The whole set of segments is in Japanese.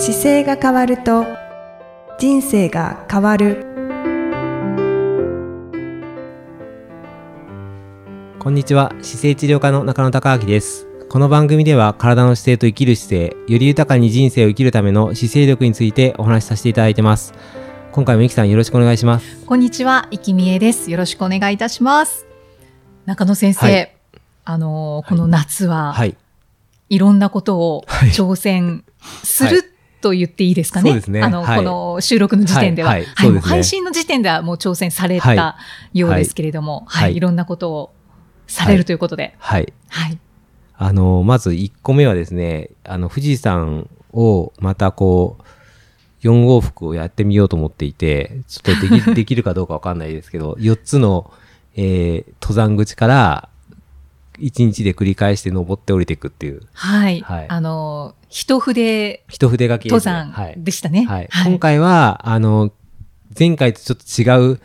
姿勢が変わると人生が変わる。こんにちは。姿勢治療科の中野孝明です。この番組では体の姿勢と生きる姿勢より豊かに人生を生きるための姿勢力についてお話しさせていただいてます。今回もゆきさんよろしくお願いします。こんにちは、生きみえです。よろしくお願いいたします。中野先生、はい。あのーこの夏は、はい。い、ろんなことをはい。挑戦すはいると言っていいですかね？そうですね。あの、はい。この収録の時点では、はい。はい。そうですね。配信の時点ではもう挑戦されはたようですけれども、はい、はい。い、ろんなことをされるということで、はい。はい、あのまず1個目はですねあの富士山をまたこう4往復をやってみようと思っていてちょっとでき できるかどうかわかんないですけど4つの、えー登山口から1日で繰り返して登って降りていくっていう。はい、はい。あのー一筆一筆書きね、登山はい。でしたね。はい。今回は、あの、前回とちょっと違う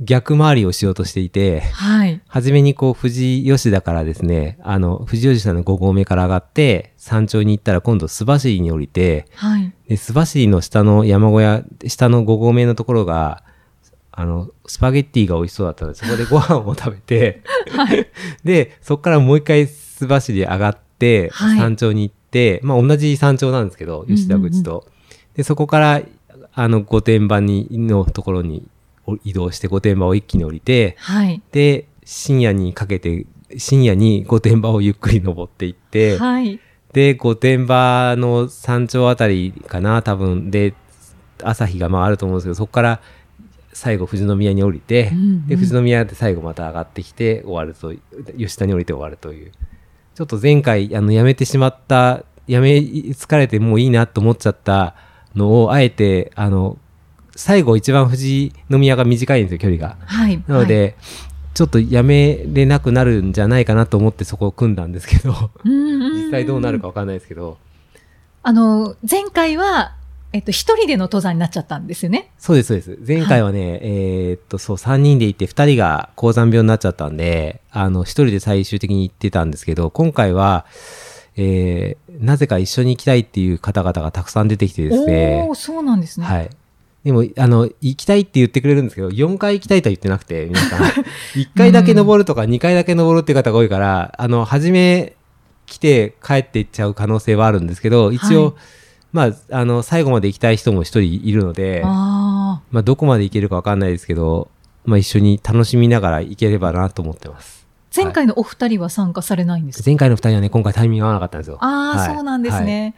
逆回りをしようとしていて、はい、初めにこう、富士吉田からですね、あの、富士吉田の5合目から上がって、山頂に行ったら今度須走に降りて、はい、で、須走の下の山小屋、下の5合目のところが、あの、スパゲッティが美味しそうだったので、そこで ご飯を食べて、で、そこからもう一回須走り上がって、はい。山頂に行って、まあ同じ山頂なんですけど、吉田口と。で、そこから、あの、御殿場に、のところにお移動して、御殿場を一気に降りて、はい、で、深夜にかけて、深夜に御殿場をゆっくり登っていって、はい、で、御殿場の山頂あたりかな、多分。で、朝日がまああると思うんですけど、そこから最後富士宮に降りて、うんうんで、富士宮で最後また上がってきて終わると、吉田に降りて終わるという。ちょっと前回、あの、やめてしまった、やめ、疲れてもういいなと思っちゃったのを、あえて、あの、最後一番富士宮が短いんですよ、距離が。はい。なので、ちょっとやめれなくなるんじゃないかなと思ってそこを組んだんですけど、実際どうなるかわかんないですけど、あの、前回は、えっと、一人での登山になっちゃったんですよね。そうです、そうです。前回はね、えーっと、そう、3人で行って、2人が高山病になっちゃったんで、あの、1人で最終的に行ってたんですけど、今回は、えー、なぜか一緒に行きたいっていう方々がたくさん出てきてですねおお、、そうなんですね。はい。でも、あの、行きたいって言ってくれるんですけど、4回行きたいとは言ってなくて、皆さん。1回だけ登るとか2回だけ登るっていう方が多いから、あの、初め来て帰っていっちゃう可能性はあるんですけど、一応、はいまあ、あの、最後まで行きたい人も一人いるので、あまあ、どこまで行けるかわかんないですけど、まあ、一緒に楽しみながら行ければなと思ってます。あ、前回のお二人は参加されないんですか、前回の二人はね、今回タイミング合わなかったんですよ。ああ、はいそうなんですね。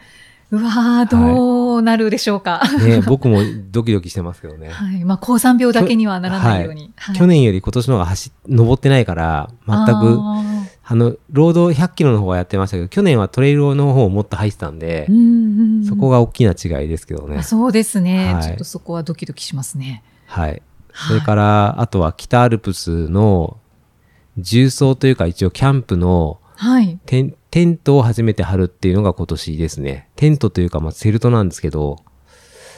うわー、どうなるでしょうか。はい。ね、僕もドキドキしてますけどね。はい。まあ、高山病だけにはならないように。はい去年より今年の方が走っ、登ってないから、全く、ああの、ロード100キロの方はやってましたけど、去年はトレイルの方をもっと走ってたんでーう、んうんうんそこが大きな違いですけどねあ。そうですね、はいちょっとそこはドキドキしますね。はい。それから、あとは北アルプスの重曹というか一応キャンプのはい。テンテントを初めて張るっていうのが今年ですね。テントというか、まあ、セルトなんですけど、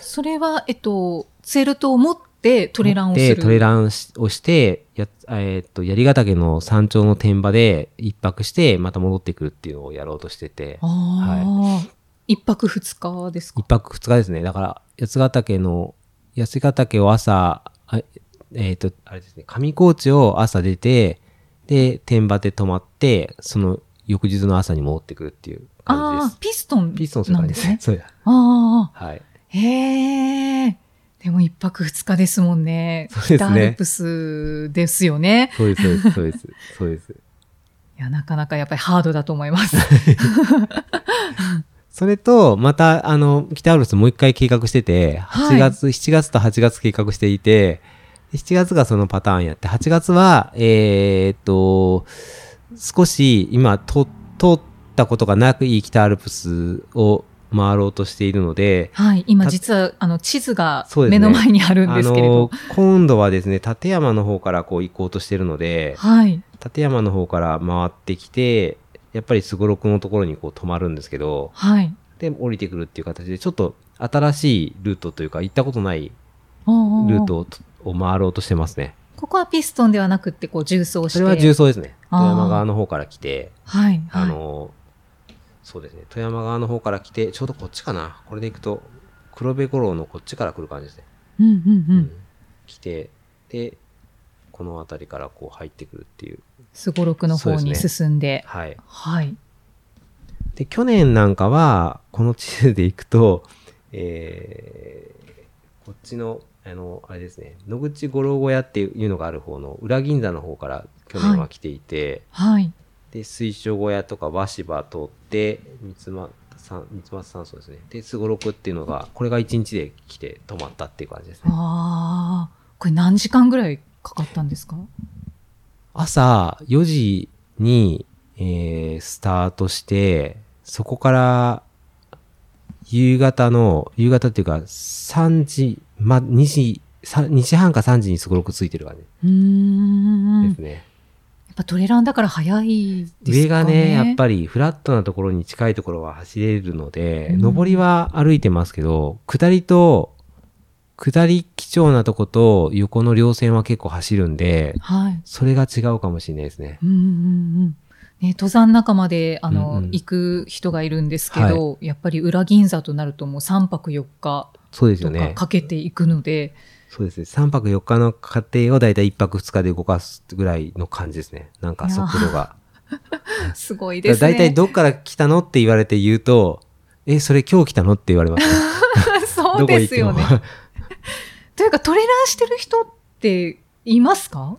それは、えっと、ツェルトを持ってトレランをする。で、トレランしをして、や、えーっと、槍ヶ岳の山頂の天場で一泊して、また戻ってくるっていうのをやろうとしてて、ああ、一泊二日ですか？一泊二日ですね。だから、八ヶ岳の、八ヶ岳を朝、あえーっと、あれですね、上高地を朝出て、で、天場で泊まって、その翌日の朝に戻ってくるっていう感じああです、。ピストンピストンするでね感じですすね。。そうや。ああ、はい。へえ。でも一泊二日ですもんね。そうですね北アルプスですよね。そうです、そうです、そうです。そうです。いや、なかなかやっぱりハードだと思います。それと、また、あの、北アルプスもう一回計画してて、はい8月、7月と8月計画していて、で7月がそのパターンやって、8月は、えーっと、少し今、と通ったことがなくいい北アルプスを回ろうとしているので、はい。今た実は、あの、地図が目の前にあるんですけれど。あの、今度はですね、立山の方からこう行こうとしてるので、はい。立山の方から回ってきて、やっぱりすごろくのところにこう止まるんですけど、はい。で、降りてくるっていう形で、ちょっと新しいルートというか、行ったことないルートをを回ろうとしてますね。ここはピストンではなくって、こう、重装して。それは重曹ですね。富山側の方から来て、はい。あはい、の、そうですね。富山側の方から来て、ちょうどこっちかな。これで行くと黒部五郎のこっちから来る感じですね。うんうんう。うん来て、で、この辺りからこう入ってくるっていう。すごろくの方にそうですね進んで。はい。はい。で、去年なんかは、この地図で行くと、えー、こっちの、あの、あれですね、野口五郎小屋っていうのがある方の裏銀座の方から去年は来ていて、はい。で、水晶小屋とか和芝通って、三つま、三三つ松山荘ですね。で、すごろくっていうのが、これが1日で来て泊まったっていう感じですね。ああ、これ何時間ぐらいかかったんですか？朝4時に、えースタートして、そこから、夕方の、夕方っていうか、3時、ま、2時、さ2時半か3時にすごろくついてる感じですね。っぱトレランだから早いですかね。上がね、やっぱりフラットなところに近いところは走れるので、うん上りは歩いてますけど、下りと、下り基調なとこと横の両線は結構走るんで、はい。それが違うかもしれないですね。うんうんうん。ね、登山仲間で、あの、うんうん行く人がいるんですけど、やっぱり裏銀座となるともう3泊4日とかそうですよね。かけていくので、そうですね。3泊4日の過程をだいたい1泊2日で動かすぐらいの感じですね。なんか速度が。すごいですね。だいたいどっから来たのって言われて言うと、え、それ今日来たのって言われます、ね。そうですよね。というか、トレランしてる人っていますか？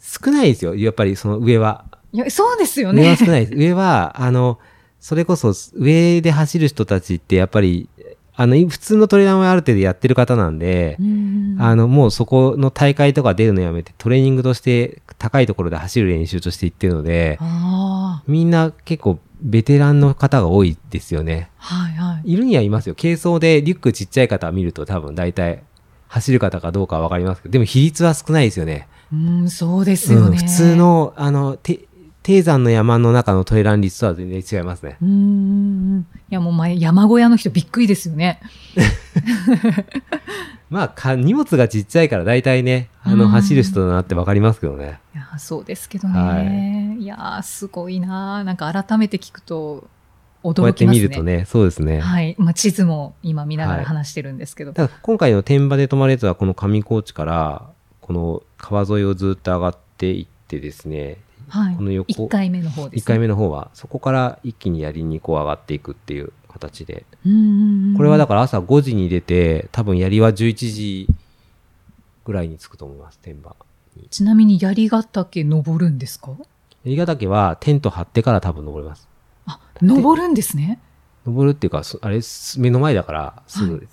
少ないですよ。やっぱりその上は。いや、そうですよね。上は少ないです。上は、あの、それこそ上で走る人たちってやっぱり、あの、普通のトレランはある程度やってる方なんで、うんあの、もうそこの大会とか出るのやめてトレーニングとして高いところで走る練習として行ってるので、あみんな結構ベテランの方が多いですよね。あ、はいはい。いるにはいますよ。軽装でリュックちっちゃい方見ると多分大体走る方かどうかはわかりますけど、でも比率は少ないですよね。うん、そうですよね。うん、普通。の、あの、て低山の山の中のトレラン率とは全然違いますね。うん。いや、もう前、山小屋の人びっくりですよね。まあか、荷物がちっちゃいから大体ね、あの、うん走る人だなってわかりますけどね。いや、そうですけどね。い、や、すごいな。なんか改めて聞くとこうやって。見るとね、そうですね。はい。まあ、地図も今見ながらはい話してるんですけど。ただ今回の天場で泊まるやつはこの上高地からこの川沿いをずっと上がっていってですねはい。この横1回目の方です、ね。1回目の方はそこから一気に槍にこう上がっていくっていう形でうんうんうん。これはだから朝5時に出て多分槍は11時ぐらいに着くと思います天場にちなみに槍ヶ岳登るんですか？槍ヶ岳はテント張ってから多分登れますあ、登るんですね。登るっていうかそあれす目の前だからすぐ、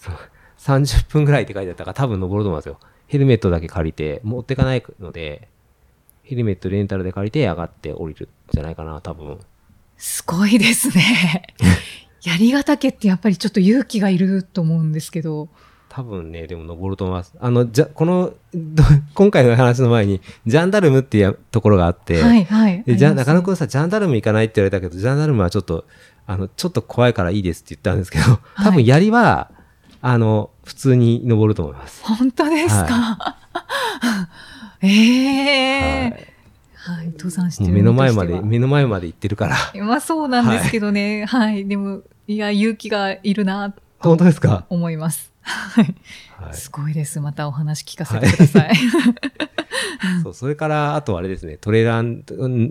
30 分ぐらいって書いてあったから多分登ると思いますよヘルメットだけ借りて持ってかないのでヘルメットレンタルで借りて上がって降りるんじゃないかな多分すごいですね。槍ヶ岳ってやっぱりちょっと勇気がいると思うんですけど。多分ねでも登ると思いますあのじゃこのど今回の話の前にジャンダルムっていうところがあって、はいはい。でじゃ中野くんさジャンダルム行かないって言われたけどジャンダルムはちょっとあのちょっと怖いからいいですって言ったんですけど 多分槍は、あの普通に登ると思います本当ですか？ええはい、登山して目の前まで、目の前まで行ってるから。まあそうなんですけどね。はい、でも、いや、勇気がいるな、本当ですか？思います。はい。はい。すごいです。またお話聞かせてください。そう、それから、あとあれですね、トレラン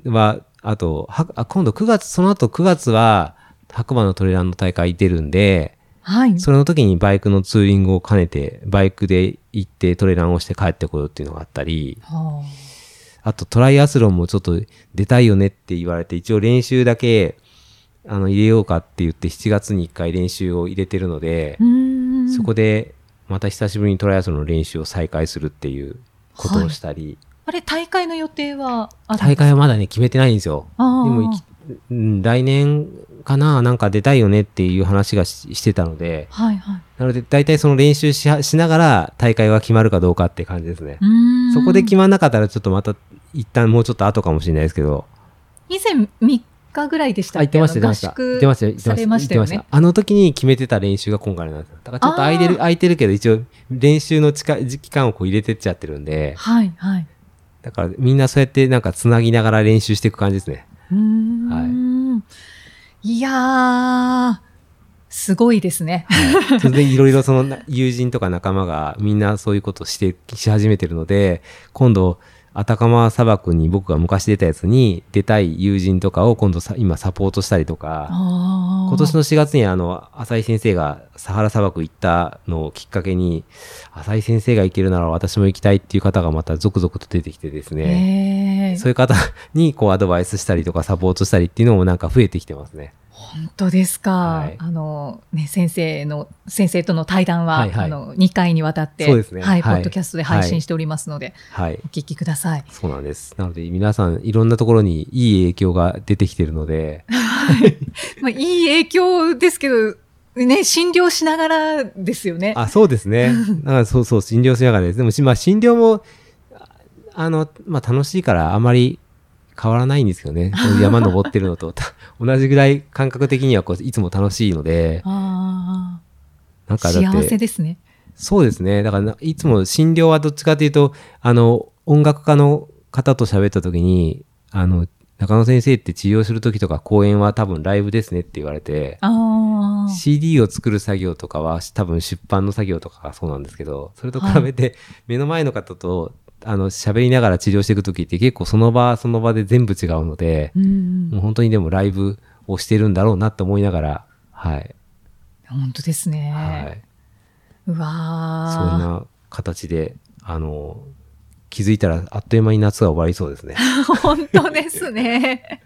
は、あと、はあ今度9月、その後9月は、白馬のトレランの大会出るんで、はい。それの時にバイクのツーリングを兼ねて、バイクで行ってトレランをして帰ってこようっていうのがあったり、はあとトライアスロンもちょっと出たいよねって言われて、一応練習だけ、あの、入れようかって言って7月に1回練習を入れてるので。そこでまた久しぶりにトライアスロンの練習を再開するっていうことをしたり、あれ、大会の予定は大会はまだね、決めてないんですよ。でも来年かな、なんか出たいよねっていう話がししてたので、はいはい。なので大体その練習しながら大会が決まるかどうかって感じですね。そこで決まんなかったらちょっとまた一旦もうちょっと後かもしれないですけど。以前3日ぐらいでしたあ、っけ言ってました、されましたよね。あの時に決めてた練習が今回なんですよ。だからちょっと空いてる、空いてるけど一応練習の近い期間をこう入れてっちゃってるんで、はいはい。だからみんなそうやってなんかつなぎながら練習していく感じですね。うーん。い、や、すごいですね。はい、それでいろいろその友人とか仲間がみんなそういうことをして、し始めてるので、今度、アタカマ砂漠に僕が昔出たやつに出たい友人とかを今度さ今サポートしたりとか、今今年の4月にあの、浅井先生がサハラ砂漠行ったのをきっかけに、浅井先生が行けるなら私も行きたいっていう方がまた続々と出てきてですね、ねそういう方にこうアドバイスしたりとかサポートしたりっていうのもなんか増えてきてますね。本当ですか？はいあの、ね、先生の、先生との対談は、はいはいあの、2回にわたって、ねはい、はいポッドキャストで配信しておりますので、はい。お聞きください。そうなんです。なので皆さんいろんなところにいい影響が出てきてるので、まあ、いい影響ですけど、ね、診療しながらですよね。あ、そうですね。だからそうそう、診療しながらです。でも、しまあ、診療も、ああの、まあ、楽しいからあまり変わらないんですよね。山登ってるのと、た 同じぐらい感覚的にはこういつも楽しいので、なんかだ幸せですね。そうですね。だからな、いつも診療はどっちかというと、あの、音楽家の方と喋った時に、あの、中野先生って治療する時とか講演は多分ライブですねって言われて、CD を作る作業とかは多分出版の作業とかがそうなんですけど、それと比べて目の前の方と、あの、喋りながら治療していくときって結構その場その場で全部違うので、うんもう本当にでもライブをしてるんだろうなと思いながら、はい。本当ですね。はい。うそんな形で、あの、気づいたらあっという間に夏が終わりそうですね。本当ですね。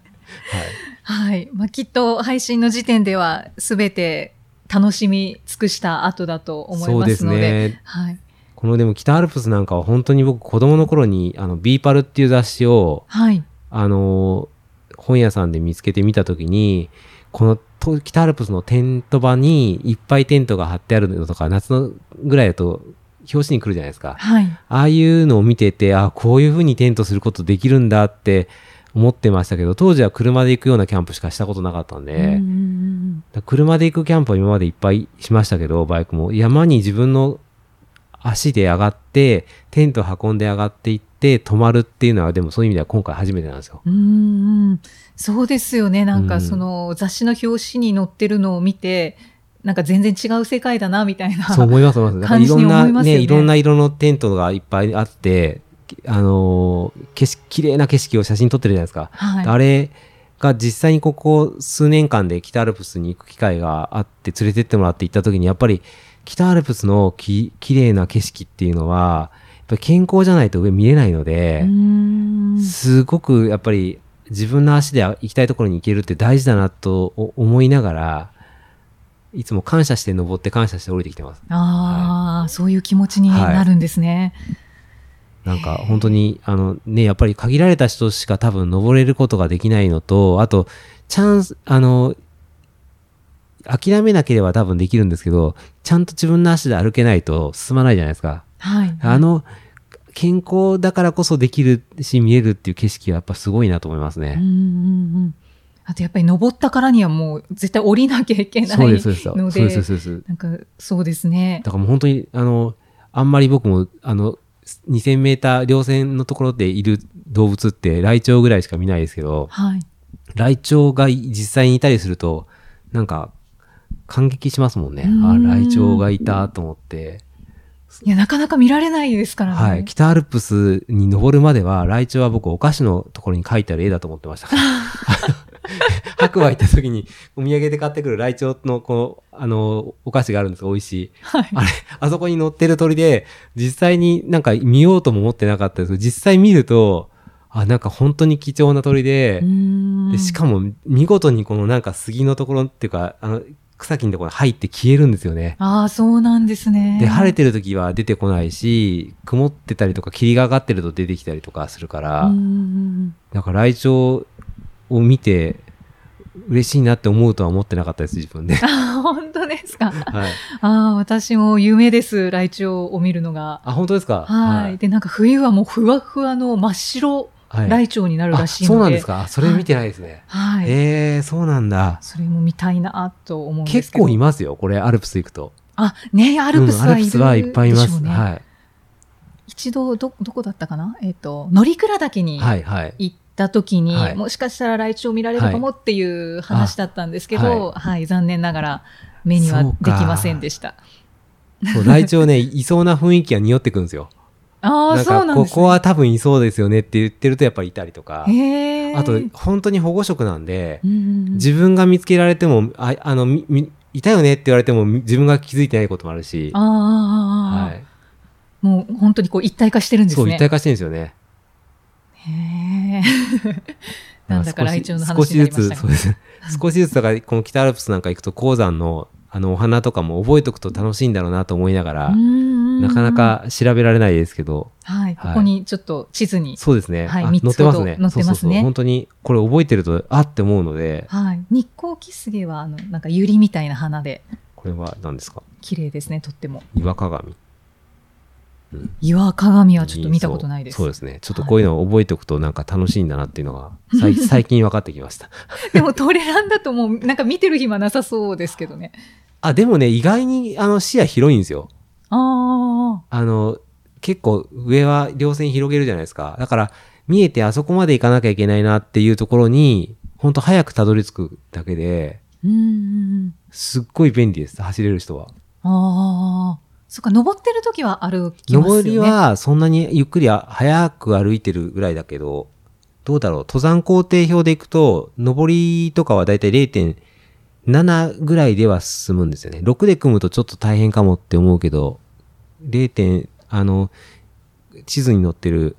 はい。はい。まあ、きっと配信の時点では全て楽しみ尽くした後だと思いそうですますので。ね。はい。このでも北アルプスなんかは本当に僕子供の頃にあのビーパルっていう雑誌をはい。あの本屋さんで見つけてみたときに、このと北アルプスのテント場にいっぱいテントが張ってあるのとか、夏のぐらいだと表紙に来るじゃないですか。はい。ああいうのを見てて、あこういう風にテントすることできるんだって思ってましたけど、当時は車で行くようなキャンプしかしたことなかったんで、車で行くキャンプは今までいっぱいしましたけど、バイクも。山に自分の足で上がって、テント運んで上がっていって、泊まるっていうのは、でもそういう意味では今回初めてなんですよ。うんうんそうですよね。なんうんかその雑誌の表紙に載ってるのを見て、なんか全然違う世界だなみたいな。そう思います、思います。だからいろんなねいろんな色のテントがいっぱいあって、あのー景色、綺麗な景色を写真撮ってるじゃないですか。はい。あれが実際にここ数年間で北アルプスに行く機会があって連れてってもらって行った時にやっぱり北アルプスのき綺麗な景色っていうのはやっぱり健康じゃないと上見れないのでう、んすごくやっぱり自分の足で行きたいところに行けるって大事だなとお思いながらいつも感謝して登って感謝して降りてきてます。ああ、そういう気持ちになるんですね。なんか本当に、あのね、やっぱり限られた人しか多分登れることができないのと、あと、チャンス、あの、諦めなければ多分できるんですけど、ちゃんと自分の足で歩けないと進まないじゃないですか。はい。あの、健康だからこそできるし見えるっていう景色はやっぱすごいなと思いますね。うんうんうん。あとやっぱり登ったからにはもう絶対降りなきゃいけないそうです、そうです。そうのです、で、そうです。なんかそうですね。だからもう本当に、あの、あんまり僕も、あの、2000メーター、稜線のところでいる動物って、ライチョウぐらいしか見ないですけど、はい。ライチョウが実際にいたりすると、なんか、感激しますもんね。あ、うんライチョウがいたと思って。いや、なかなか見られないですからね。はい。北アルプスに登るまでは、ライチョウは僕、お菓子のところに書いてある絵だと思ってました。白馬行った時に、お土産で買ってくるライチョウの、この、あの、お菓子があるんですよ。美味しい。はい。あれ、あそこに乗ってる鳥で、実際になんか見ようとも思ってなかったですけど、実際見ると、あ、なんか本当に貴重な鳥で、でしかも、も見事にこのなんか杉のところっていうか、あの、草木のところに入って消えるんですよね。ああ、そうなんですね。で、晴れてる時は出てこないし、曇ってたりとか霧が上がってると出てきたりとかするから、なんかライチョウを見て、嬉しいなって思うとは思ってなかったです、自分で。本当ですか？はい。ああ、私も夢です、ライチョウを見るのが。あ、本当ですか？はい。で、なんか冬はもうふわふわの真っ白はい。ライチョウになるらしいあそうので。なんですかあそれ見てないですね。はい。へえ、そうなんだ。それも見たいなと思うんです結けど。構いますよ、これ、アルプス行くと。あ、ねアルプスはいるでしょうね。はいっぱいいます。はい。一度、ど、どこだったかな？えっ、と、乗鞍岳にはい、はい。行った時に、はいもしかしたらライチョウ見られるかもっていう話だったんですけど、はい、残念ながら目にはできませんでした。そう、ライチョウね、いそうな雰囲気が匂ってくるんですよ。ああ、そうなんです、ね。ここは多分いそうですよねって言ってるとやっぱりいたりとか。あと、本当に保護色なんで、自分が見つけられても、ああの、いたよねって言われても、み自分が気づいてないこともあるし、ああああ、ああはい。もう本当にこう一体化してるんですね。そう、一体化してるんですよね。へえ。なんだか少話しずつ、になりましたが。そうですね。少しずつ、だから、この北アルプスなんか行くと、鉱山の、あの、お花とかも覚えておくと楽しいんだろうなと思いながら、ななかな。か調べられないですけど、はい。はいここにちょっと地図に。そうですね。あはい載ってますね。載ってますね本当に、これ覚えてると、あって思うので、はい。日光キスゲは、あの、なんかユリみたいな花で、これは何ですか？綺麗ですね、とっても。岩鏡。岩鏡はちょっと見たことないです。そうそうですね。ちょっとこういうのを覚えておくとなんか楽しいんだなっていうのが、最 最近分かってきました。でもトレランだともう、なんか見てる暇なさそうですけどね。あ、でもね、意外にあの視野広いんですよ。ああの、結構上は稜線広げるじゃないですか。だから、見えてあそこまで行かなきゃいけないなっていうところに、ほんと早くたどり着くだけで。すっごい便利です。走れる人は。ああ。そっか、登ってる時は歩きますよね。上りはそんなにゆっくりあ早く歩いてるぐらいだけど、どうだろう。登山工程表で行くと、上りとかはだいたい0.7ぐらいでは進むんですよね。6で組むとちょっと大変かもって思うけど、0. 点、あの、地図に載ってる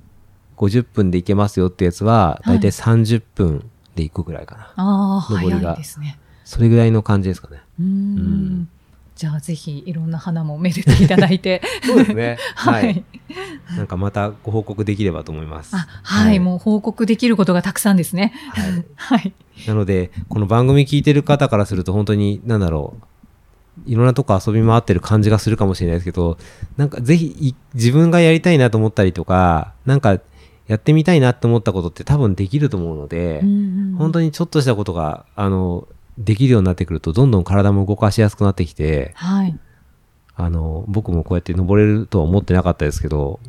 50分で行けますよってやつは、だいたい30分で行くぐらいかな。ああ、上りがね。それぐらいの感じですかね。うーんんじゃあぜひいろんな花もめでていただいて。そうですね。は はいい。なんかまたご報告できればと思います。あ、はい、はいもう報告できることがたくさんですね。はい。はい。なので、この番組聞いてる方からすると本当に、なんだろう、いろんなとこ遊び回ってる感じがするかもしれないですけど、なんかぜひい自分がやりたいなと思ったりとか、なんかやってみたいなって思ったことって多分できると思うので、本当に。にちょっとしたことが、あの、できるようになってくると、どんどん体も動かしやすくなってきて、はい。あの、僕もこうやって登れるとは思ってなかったですけど、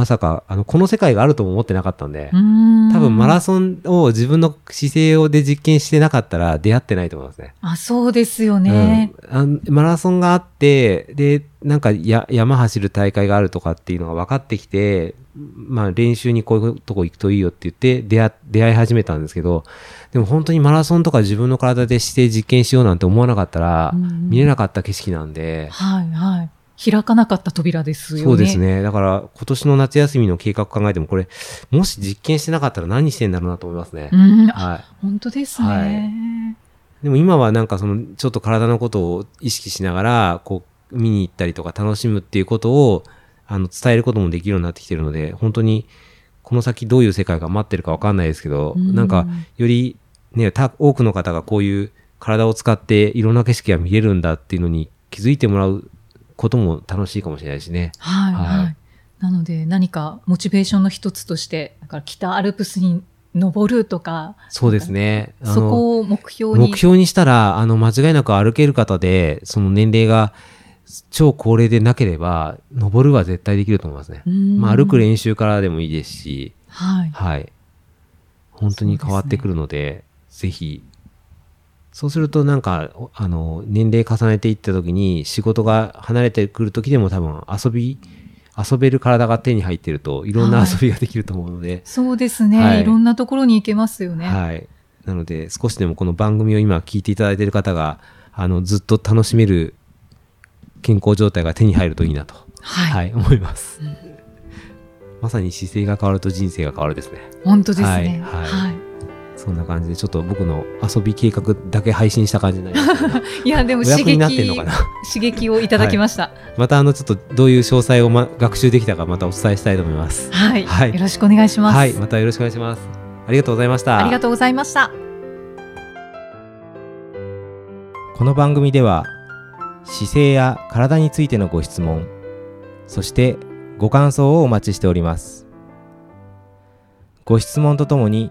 まさか、あの、この世界があるとも思ってなかったんで、多多分マラソンを自分の姿勢をで実験してなかったら出会ってないと思いますね。あ、そうですよね。うんマラソンがあって、で、なんかや山走る大会があるとかっていうのが分かってきて、まあ練習にこういうとこ行くといいよって言って出会出会い始めたんですけど、でも本当にマラソンとか自分の体で姿勢実験しようなんて思わなかったら、うん見れなかった景色なんで、はい、はい。開かなかった扉ですよね。そうです。ね。だから今年の夏休みの計画考えてもこれ、もし実験してなかったら何してんだろうなと思いますねう。ん、あはい。本当ですね。はいでも今はなんかそのちょっと体のことを意識しながらこう見に行ったりとか楽しむっていうことをあの伝えることもできるようになってきてるので本当にこの先どういう世界が待ってるかわかんないですけど、うんなんかよりねた多くの方がこういう体を使っていろんな景色が見れるんだっていうのに気づいてもらうことも楽しいかもしれないしね。はい、はいはい。なので何かモチベーションの一つとして、だから北アルプスに登るとか、そうですね。そこを目標に。目標にしたら、あの、間違いなく歩ける方で、その年齢が超高齢でなければ、登るは絶対できると思いますね。うんまあ、歩く練習からでもいいですし、はい。はい。本当に変わってくるので、ぜひ、そうするとなんか、おあの、年齢重ねていった時に、仕事が離れてくる時でも多分遊び、遊べる体が手に入ってると、いろんな遊びができると思うので、そうですね、はいい。ろんなところに行けますよね。はい。なので、少しでもこの番組を今聞いていただいている方が、あの、ずっと楽しめる健康状態が手に入るといいなと、はい。はい、思います。まさに姿勢が変わると人生が変わるですね。本当ですね。ははいい。はいそんな感じで、ちょっと僕の遊び計画だけ配信した感じになります い、や、でもお刺激、役になってんのかな？刺激をいただきました。また、あの、ちょっとどういう詳細を、ま、学習できたかまたお伝えしたいと思います。はい。はいよろしくお願いします。はい、またよろしくお願いします。ありがとうございました。ありがとうございました。この番組では姿勢や体についてのご質問そしてご感想をお待ちしておりますご質問とともに